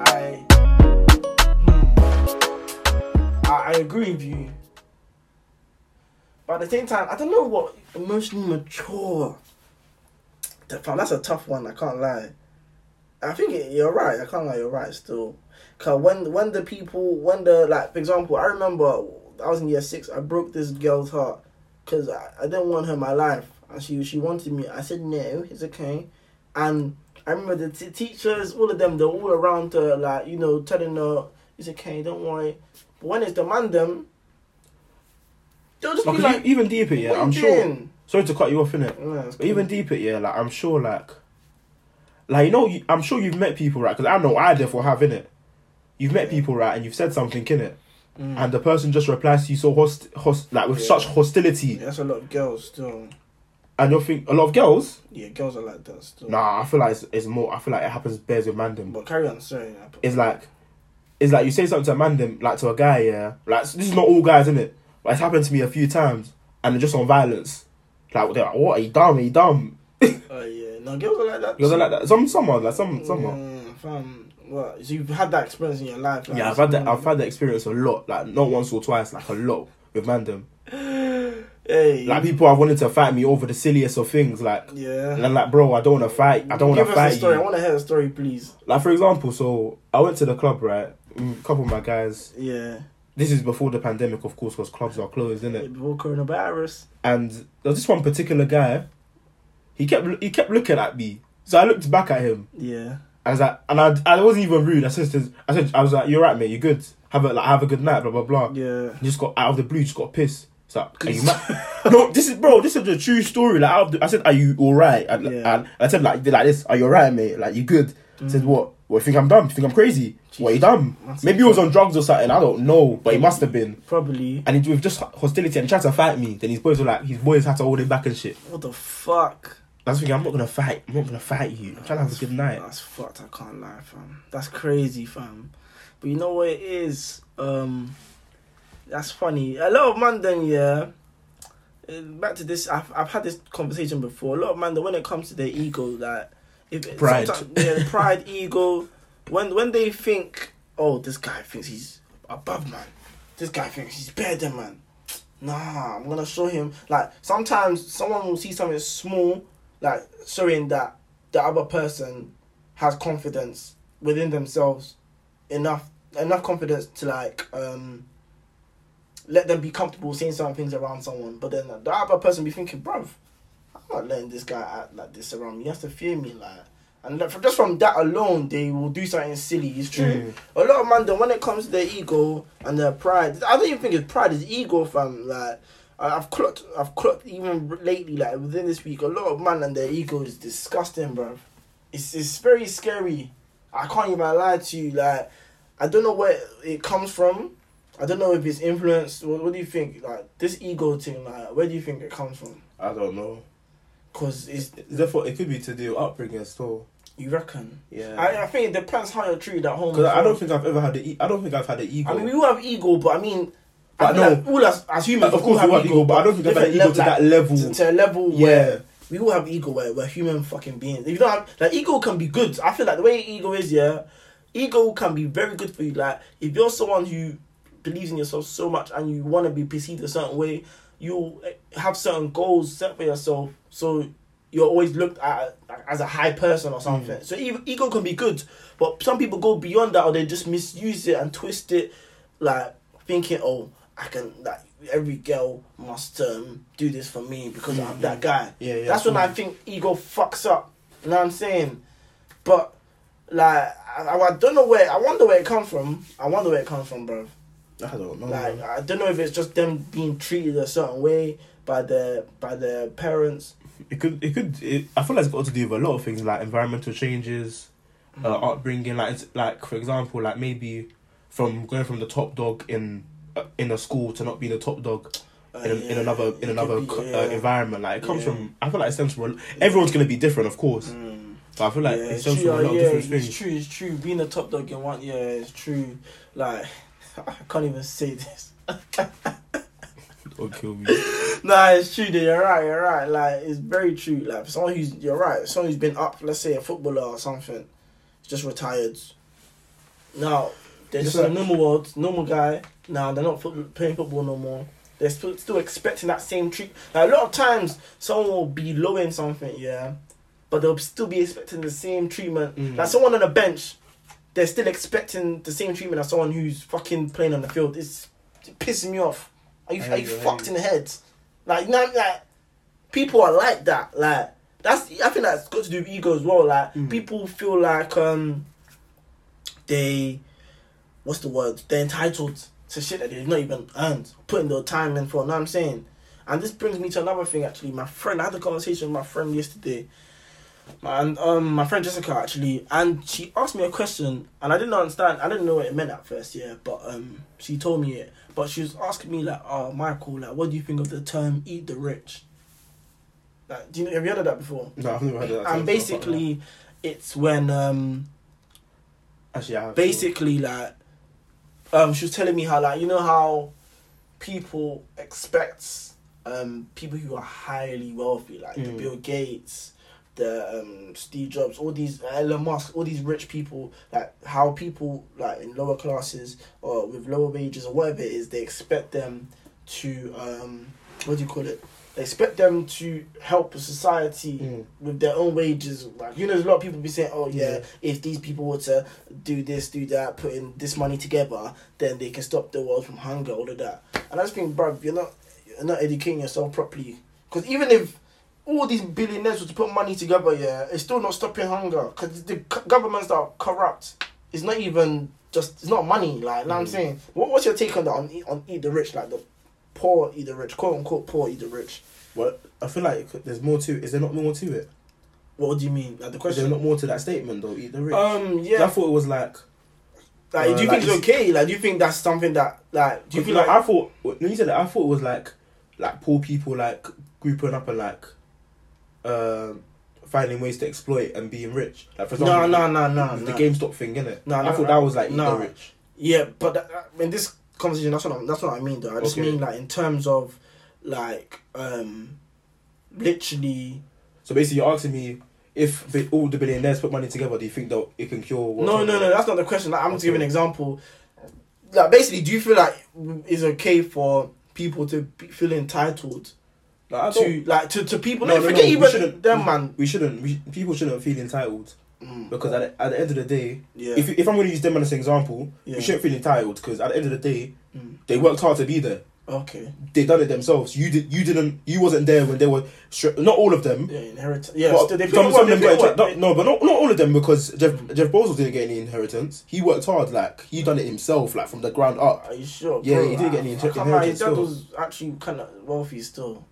I, hmm, I, I agree with you. But at the same time, I don't know what emotionally mature. That- That's a tough one. I can't lie. I think it, you're right. I can't lie. You're right. Still, cause when when the people when the like for example, I remember I was in year six. I broke this girl's heart because I, I didn't want her in my life, and she she wanted me. I said no, it's okay, and I remember the t- teachers, all of them, they're all around her, like you know, telling her it's okay, don't worry. But when it's the man they'll just Like, be like, even deeper, yeah, I'm sure. Sorry to cut you off, innit? It's But even deeper, yeah, like I'm sure, like, like you know, you, I'm sure you've met people, right? Because I know I therefore have it. You've met people, right, and you've said something in it, Mm. and the person just replies to you so host, host like with Yeah. such hostility, Yeah, that's a lot of girls still. and you're think a lot of girls. Yeah, girls are like that still. Nah, I feel like it's, it's more. I feel like it happens bears with mandem. But carry on, sorry. It's like, it's like you say something to a mandem, like to a guy, yeah. Like this is not all guys, in it, but it's happened to me a few times, and they're just on violence. Like they're like, what are you dumb? Are you dumb? Oh yeah, no, girls are like that. Because like that. Some, some are like some, some are. Mm, fam, what? So you've had that experience in your life? Like, Yeah, I've had that. I've had that experience a lot. Like not once or twice, like a lot with mandem. Hey, Like people have wanted to fight me over the silliest of things. Like, yeah. and I'm like, bro, I don't want to fight. I don't want to us fight story. I want to hear the story, please. Like for example, so I went to the club, right? Mm, A couple of my guys. Yeah. This is before the pandemic, of course, because clubs are closed, isn't it? Before coronavirus. And there was this one particular guy. He kept he kept looking at me, so I looked back at him. Yeah. I was like, and I, I wasn't even rude. I said, to- I said, I was like, you're right, mate. You're good. Have a like, have a good night. Blah blah blah. Yeah. Just got out of the blue, just got pissed. It's like, are you mad? no, this is bro. This is a true story. Like, out of the, I said, are you all right? And, Yeah. and I said like, like this, are you all right, mate? Like, you good? He said, Mm. what? What? You think I'm dumb? You think I'm crazy? What? You dumb? That's Maybe he was on drugs or something. I don't know, but he must have been. Probably. And he with just hostility and he tried to fight me. Then his boys were like, his boys had to hold him back and shit. What the fuck? That's thinking, I'm not gonna fight. I'm not gonna fight you. I'm trying to have a good night. That's fucked. I can't lie, fam. That's crazy, fam. But you know what it is? Um, that's funny. A lot of man, then yeah. uh, Back to this, I've I've had this conversation before. A lot of man, when it comes to their ego, like if Pride. yeah, pride, ego. When when they think, oh, this guy thinks he's above man. This guy thinks he's better than man. Nah, I'm gonna show him. Like sometimes someone will see something small, like showing that the other person has confidence within themselves enough enough confidence to like um let them be comfortable saying certain things around someone. But then the other person be thinking bruv i'm not letting this guy act like this around me. He has to fear me like. And like, just from that alone they will do something silly. It's true. A lot of man then when it comes to their ego and their pride i don't even think it's pride it's ego fam like I've clocked, I've clocked even lately, like within this week, a lot of man and their ego is disgusting, bro. It's it's very scary. I can't even lie to you. Like, I don't know where it comes from. I don't know if it's influenced. What, what do you think? Like this ego thing, like where do you think it comes from? I don't know. Cause it's Therefore, it could be to do upbringing still. you reckon. Yeah. I, I think it depends how you're treated at home. Because I don't think I've ever had the. E- I don't think I've had the ego. I mean, we all have ego, but I mean, But no. like all as, as humans, of course, we have ego, but I don't think had different ego to lev- that level. to, to a level Yeah. where we all have ego where we're human fucking beings. If you don't have like ego can be good. I feel like the way ego is, yeah, ego can be very good for you. Like if you're someone who believes in yourself so much and you want to be perceived a certain way, you eh, have certain goals set for yourself. So you're always looked at as a high person or something. Mm. So e- ego can be good, but some people go beyond that or they just misuse it and twist it, like thinking, oh, I can like every girl must um do this for me because I'm that guy. Yeah, yeah, That's when I think ego fucks up. You know what I'm saying? But like I, I don't know where I wonder where it comes from. I wonder where it comes from, bro. I don't know. Like I don't know if it's just them being treated a certain way by their by their parents. it could. It could. It, I feel like it's got to do with a lot of things, like environmental changes, uh, upbringing. Like, it's, like for example, like maybe from going from the top dog in in a school to not being a top dog Uh, in, a, in another in another be, yeah. uh, environment. Like it comes Yeah. from. I feel like it stems from. Everyone's gonna be different, of course, Mm. but I feel like yeah, it it's stems true. from a lot yeah, of different it's things. true. It's true. Being a top dog in one, yeah, it's true. Like I can't even say this. or kill me. Nah, it's true. Though. You're right. You're right. Like it's very true. Like for someone who's you're right. Someone who's been up, let's say a footballer or something, just retired. Now they're just a normal world, normal guy. Now they're not football, playing football no more. They're still, still expecting that same treat. Like, a lot of times, someone will be low in something, yeah, but they'll still be expecting the same treatment. Mm. Like someone on the bench, they're still expecting the same treatment as someone who's fucking playing on the field. It's, it's pissing me off. Are you, I are you you, fucked in the head? Like, you know, like people are like that. Like that's I think that's got to do with ego as well. Like Mm. people feel like um they what's the word? They're entitled to shit that they've not even earned, putting their time in for. Know what I'm saying? And this brings me to another thing. Actually, my friend I had a conversation with my friend yesterday, and um, my friend Jessica actually, and she asked me a question, and I didn't understand. I didn't know what it meant at first, yeah. But um, she told me it. But she was asking me like, "Oh, Michael, like, what do you think of the term eat the rich?" Like, do you know, have you heard of that before? No, I've never heard of that. and basically, it's when um, actually, I have. basically like um she was telling me how like you know how people expect um people who are highly wealthy like the Mm. Bill Gates the um Steve Jobs all these Elon Musk all these rich people like how people like in lower classes or with lower wages or whatever it is they expect them to um what do you call it they expect them to help society Mm. with their own wages. Like you know, there's a lot of people be saying, "Oh yeah, Yeah. if these people were to do this, do that, put in this money together, then they can stop the world from hunger, all of that." And I just think, bro, you're not you're not educating yourself properly. Because even if all these billionaires were to put money together, yeah, it's still not stopping hunger. Because the governments that are corrupt, it's not even just it's not money. Like, know what I'm Mm. saying, what, what's your take on that on on eat the rich, like the poor eat the rich, quote unquote poor eat the rich? Well, I feel like there's more to. Is there not more to it? What do you mean? Like the Is there not more to that statement though? Eat the rich. Um, Yeah. I thought it was like. Like, Uh, do you like think it's okay? Like, do you think that's something that, like, do you feel like, I thought when you said that? I thought it was like, like poor people like grouping up and like, um, finding ways to exploit and being rich. Like for example, no, no, no, no, the no. The GameStop thing, innit? No, no, I thought no. that was like No. rich. Yeah, but that- in this conversation, that's what I'm, that's what I mean, though. I just Okay. mean like in terms of, like, um, literally. So basically, you're asking me if bi- all the billionaires put money together, do you think that it can cure? what's No, no, no. That's not the question. Like, I'm just giving an example. Like, basically, do you feel like it's okay for people to be, feel entitled Like, I to, don't- like, to, to people? No, No, no, forget no, even them, man. we shouldn't. We, people shouldn't feel entitled Mm, because at the, at the end of the day, yeah. if if I'm going to use them as an example, Yeah. we shouldn't feel entitled because at the end of the day, Mm, they worked hard to be there. okay. They done it themselves. You did. You didn't. You wasn't there when they were. Not all of them. Yeah, inheritance. Yeah, but they some, some of them they put in got no, no, but not, not all of them because Jeff Mm. Jeff Bezos didn't get any inheritance. He worked hard. Like he done it himself, like from the ground up. Are you sure? Yeah, Bro, he didn't get any inter- I His dad was actually kind of wealthy still.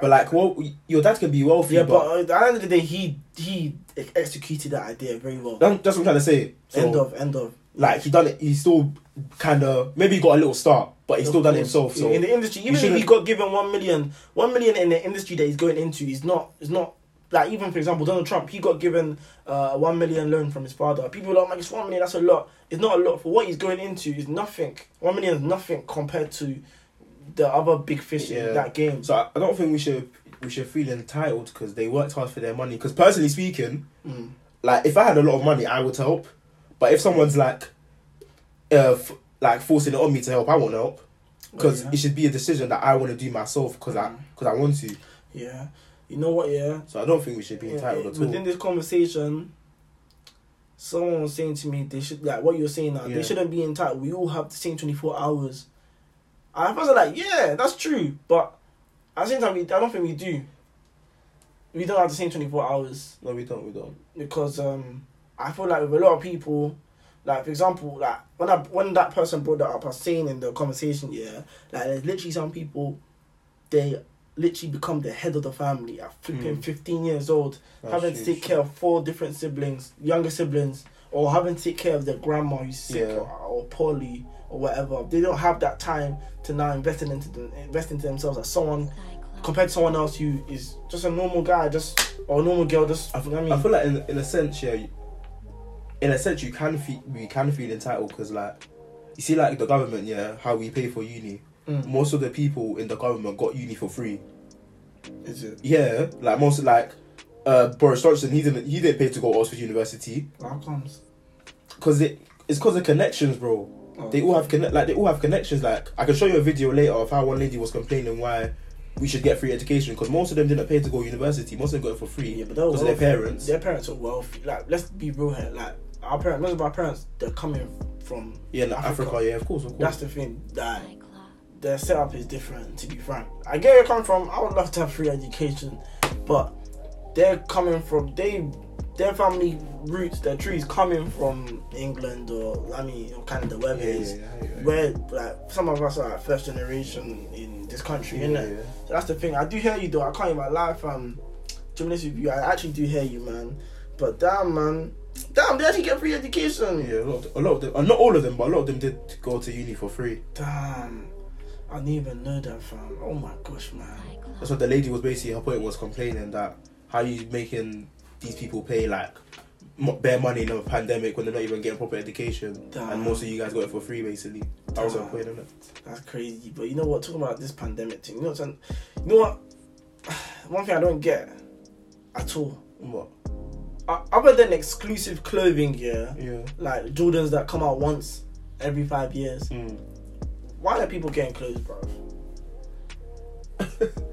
But like, well, your dad can be wealthy, yeah, but, but at the end of the day, he he executed that idea very well. that, that's what I'm trying to say. So, end of, end of. Like he done it. He still kind of maybe he got a little start, but he still done it himself. So in the industry, even if he got given one million, one million in the industry that he's going into is not is not like even for example Donald Trump, he got given uh, one million loan from his father. People are like, "Man, it's one million. That's a lot." It's not a lot for what he's going into. Is nothing. One million is nothing compared to the other big fish Yeah. in that game. So I, I don't think we should we should feel entitled because they worked hard for their money. Because personally speaking, Mm. like if I had a lot of money, I would help. But if someone's like, uh, f- like forcing it on me to help, I won't help because Yeah. it should be a decision that I want to do myself because I Mm. because I want to. Yeah, you know what? Yeah, So I don't think we should be entitled Yeah, at all. Within this conversation, someone was saying to me they should like what you're saying now. Yeah. They shouldn't be entitled. We all have the same twenty four hours. I was like, yeah, that's true, but at the same time, we, I don't think we do. We don't have the same twenty four hours no, we don't. We don't. because um, I feel like with a lot of people, like for example, like when I when that person brought that up, I was saying in the conversation, yeah, like there's literally some people, they literally become the head of the family at flipping Mm. 15 years old, That's having to take care of four different siblings, younger siblings, or having to take care of their grandma who's sick Yeah. or, or poorly or whatever. They don't have that time to now invest in- into them, invest into themselves as someone compared to someone else who is just a normal guy, just or a normal girl, just I, what I mean. I feel like in, in a sense, yeah, you- in a sense, you can feel we can feel entitled because like you see, like the government, yeah, how we pay for uni. Mm. most of the people in the government got uni for free. Is it? Yeah, like most like uh, Boris Johnson, he didn't he didn't pay to go to Oxford University How comes? because it it's because of connections, bro. Oh. They all have connect like they all have connections. Like I can show you a video later of how one lady was complaining why we should get free education because most of them didn't pay to go to university. Most of them got it for free Yeah, but because of their parents. Their parents are wealthy. Like, let's be real here. Like, our parents, most of our parents, they're coming from. Yeah, in Africa. Africa. yeah, of course, of course. That's the thing. That their setup is different. To be frank, I get where you come from. I would love to have free education, but they're coming from they. Their family roots, their trees coming from England or I mean or Canada, wherever yeah, it yeah, is. yeah, yeah. Where like some of us are like first generation in this country, Yeah, innit? yeah. So that's the thing. I do hear you though. I can't even lie, fam. To be honest with you, I actually do hear you, man. But damn, man, damn, they actually get free education. Yeah, a lot, of, a lot of them, uh, not all of them, but a lot of them did go to uni for free. Damn, I didn't even know that, fam. Oh my gosh, man. That's what the lady was basically. Her point was complaining that how you making these people pay like bare money in a pandemic when they're not even getting proper education, Damn. and most of you guys got it for free, basically. That was Damn. point, innit? That's crazy. But you know what? Talking about this pandemic thing, you know what? You know what? One thing I don't get at all. What? Other than exclusive clothing, yeah, Yeah. like Jordans that come out once every five years. Mm. Why are people getting clothes, bro?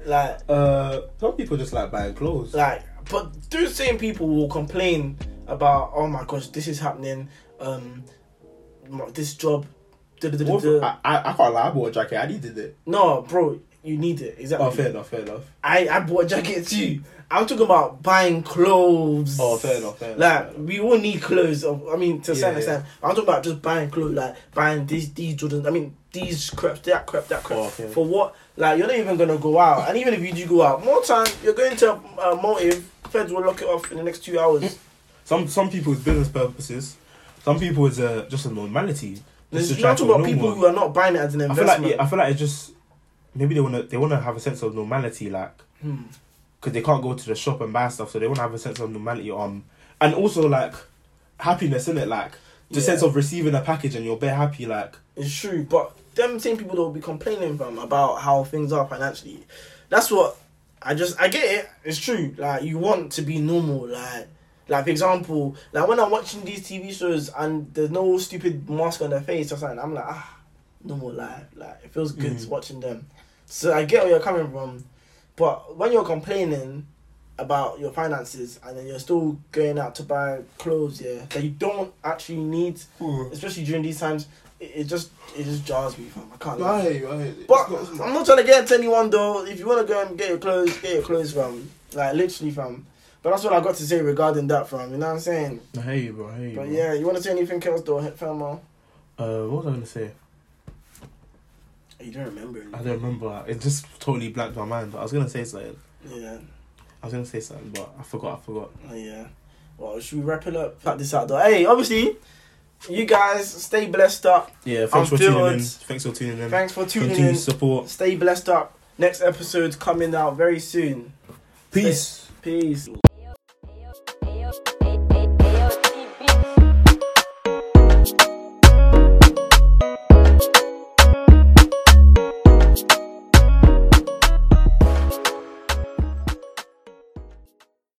like, Uh, some people just like buying clothes. like, but those same people will complain about, oh my gosh, this is happening. Um, this job. I, I, I can't lie. I bought a jacket. I needed it. No, bro, you need it. Exactly. Oh, fair enough. Fair enough. I, I bought a jacket too. I'm talking about buying clothes. Oh, fair enough. Fair enough. Like fair enough. we all need clothes. I mean, to a Yeah, certain yeah. extent. I'm talking about just buying clothes, like buying these these Jordans. I mean, these crap, that crap, that crap. Oh, okay. For what? Like you're not even gonna go out, and even if you do go out, more time you're going to uh, motive. Feds will lock it off in the next two hours. Some some people's business purposes. Some people is uh, just a normality. There's Just you're talking about normal. people who are not buying it as an investment. I feel like yeah, I feel like it's just maybe they wanna they wanna have a sense of normality, like Hmm. because they can't go to the shop and buy stuff, so they wanna have a sense of normality on, and also like happiness in it, like the Yeah. sense of receiving a package and you're bare happy, like It's true, but them same people that will be complaining from about how things are financially. That's what I just I get it. It's true. Like you want to be normal. Like like for example, like when I'm watching these TV shows and there's no stupid mask on their face or something, I'm like ah, normal life. Like it feels good Mhm. watching them. So I get where you're coming from, but when you're complaining about your finances and then you're still going out to buy clothes, yeah, that you don't actually need especially during these times, it, it just it just jars me, fam. I can't. lie. But I'm not trying to get into anyone though. If you want to go and get your clothes, get your clothes, fam. Like literally, fam. But that's what I got to say regarding that, fam. You know what I'm saying? I hear you, bro. I hear you. But bro. yeah, you want to say anything else though, fam? Or Uh, what was I gonna say? you don't remember? I don't remember. It just totally blacked my mind. But I was gonna say something. Yeah, I was gonna say something, but I forgot. I forgot. oh, yeah. Well, should we wrap it up? Cut this out though. Hey, obviously, you guys stay blessed up. Yeah, I'm thanks for tuning in. Thanks for tuning in. Thanks for tuning Continue in. support. Stay blessed up. Next episode's coming out very soon. Peace. Peace.